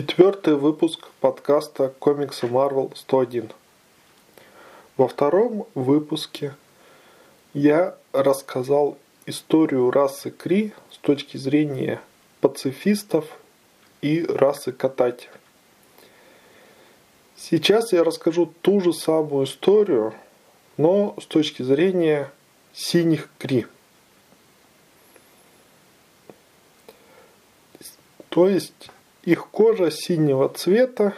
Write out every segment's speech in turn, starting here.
Четвертый выпуск подкаста комиксы Marvel 101. Во втором выпуске я рассказал историю расы Кри с точки зрения пацифистов и расы Катати. Сейчас я расскажу ту же самую историю, но с точки зрения синих Кри. То есть их кожа синего цвета.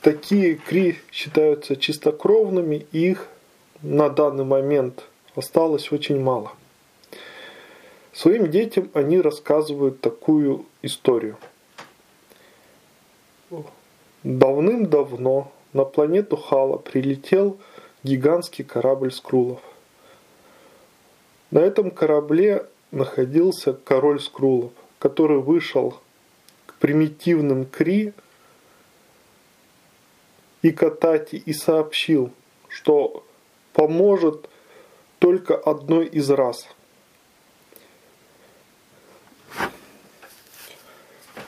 Такие кри считаются чистокровными, и их на данный момент осталось очень мало. Своим детям они рассказывают такую историю. Давным-давно на планету Хала прилетел гигантский корабль Скрулов. На этом корабле находился король Скрулов, который вышел к примитивным Кри и Катати и сообщил, что поможет только одной из рас.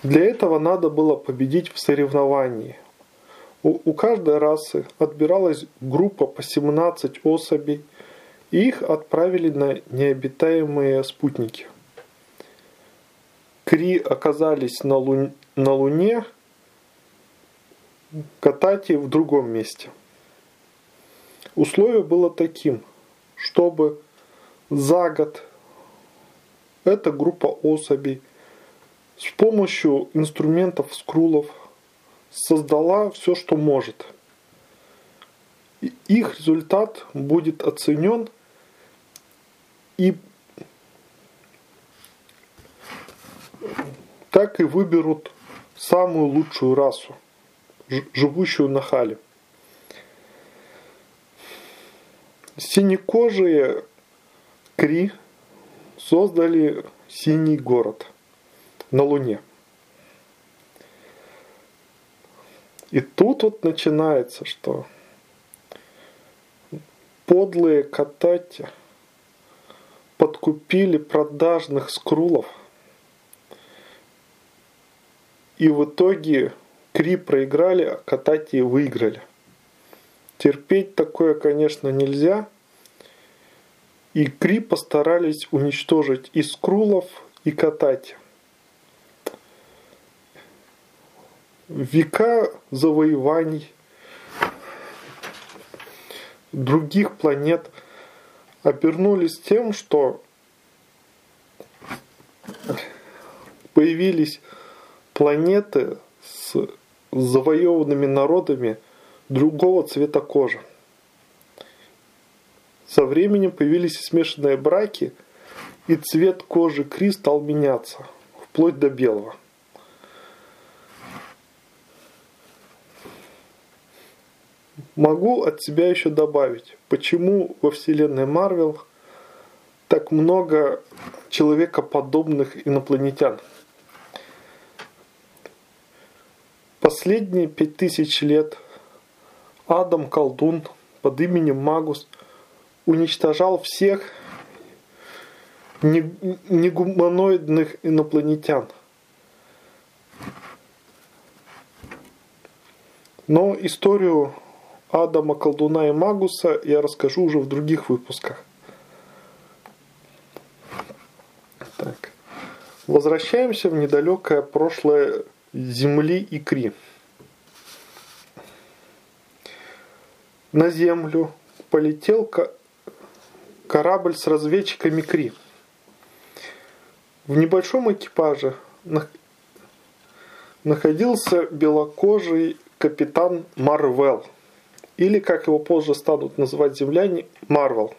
Для этого надо было победить в соревновании. У, у каждой расы отбиралась группа по 17 особей – и их отправили на необитаемые спутники. Кри оказались на, лун... на Луне, Катати в другом месте. Условие было таким, чтобы за год эта группа особей с помощью инструментов скрулов создала все, что может. Их результат будет оценен – и так и выберут самую лучшую расу, живущую на Хале. Синекожие Кри создали синий город на Луне. И тут вот начинается, что подлые катати – подкупили продажных скрулов. И в итоге Кри проиграли, а Катати выиграли. Терпеть такое, конечно, нельзя. И Кри постарались уничтожить и Скрулов, и Катати. Века завоеваний других планет – обернулись тем, что появились планеты с завоеванными народами другого цвета кожи. Со временем появились смешанные браки, и цвет кожи Кри стал меняться, вплоть до белого. Могу от себя еще добавить, почему во вселенной Марвел так много человекоподобных инопланетян. Последние пять тысяч лет Адам Колдун под именем Магус уничтожал всех негуманоидных инопланетян. Но историю Адама, Колдуна и Магуса я расскажу уже в других выпусках. Так. Возвращаемся в недалекое прошлое Земли и Кри. На Землю полетел корабль с разведчиками Кри. В небольшом экипаже находился белокожий капитан Марвел – или, как его позже станут называть земляне, Марвел.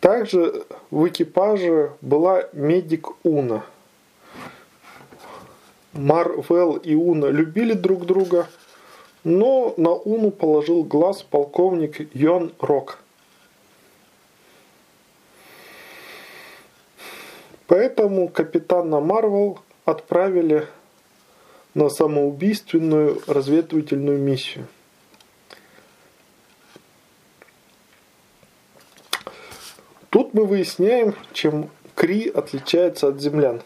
Также в экипаже была медик Уна. Марвел и Уна любили друг друга, но на Уну положил глаз полковник Йон Рок. Поэтому капитана Марвел отправили на самоубийственную разведывательную миссию. Тут мы выясняем, чем Кри отличается от землян.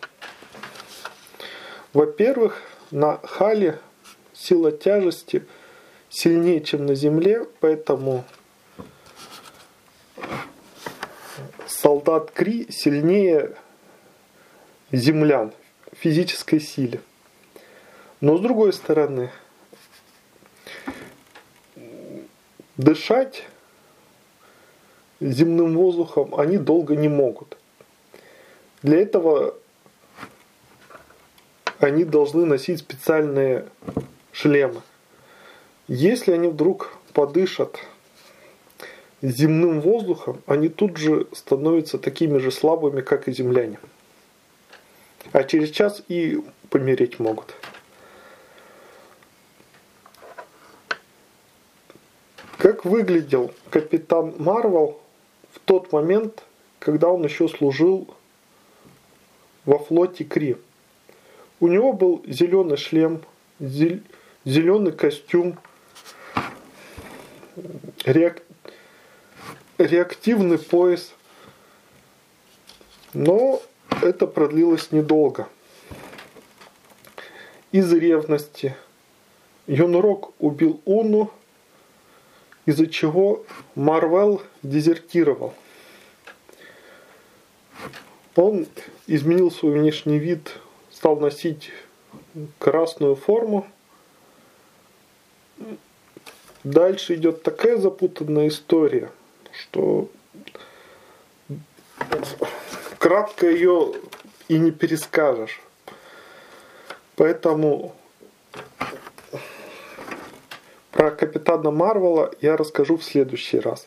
Во-первых, на Хале сила тяжести сильнее, чем на Земле, поэтому солдат Кри сильнее землян в физической силе. Но с другой стороны, дышать земным воздухом они долго не могут. Для этого они должны носить специальные шлемы. Если они вдруг подышат земным воздухом, они тут же становятся такими же слабыми, как и земляне. А через час и помереть могут. Выглядел капитан Марвел в тот момент, когда он еще служил во флоте Кри? У него был зеленый шлем, зеленый костюм, реак... реактивный пояс. Но это продлилось недолго. Из ревности Юнрок убил Уну, из-за чего Марвел дезертировал. Он изменил свой внешний вид стал носить красную форму. Дальше идет такая запутанная история, что кратко ее и не перескажешь. Поэтому про капитана Марвела я расскажу в следующий раз.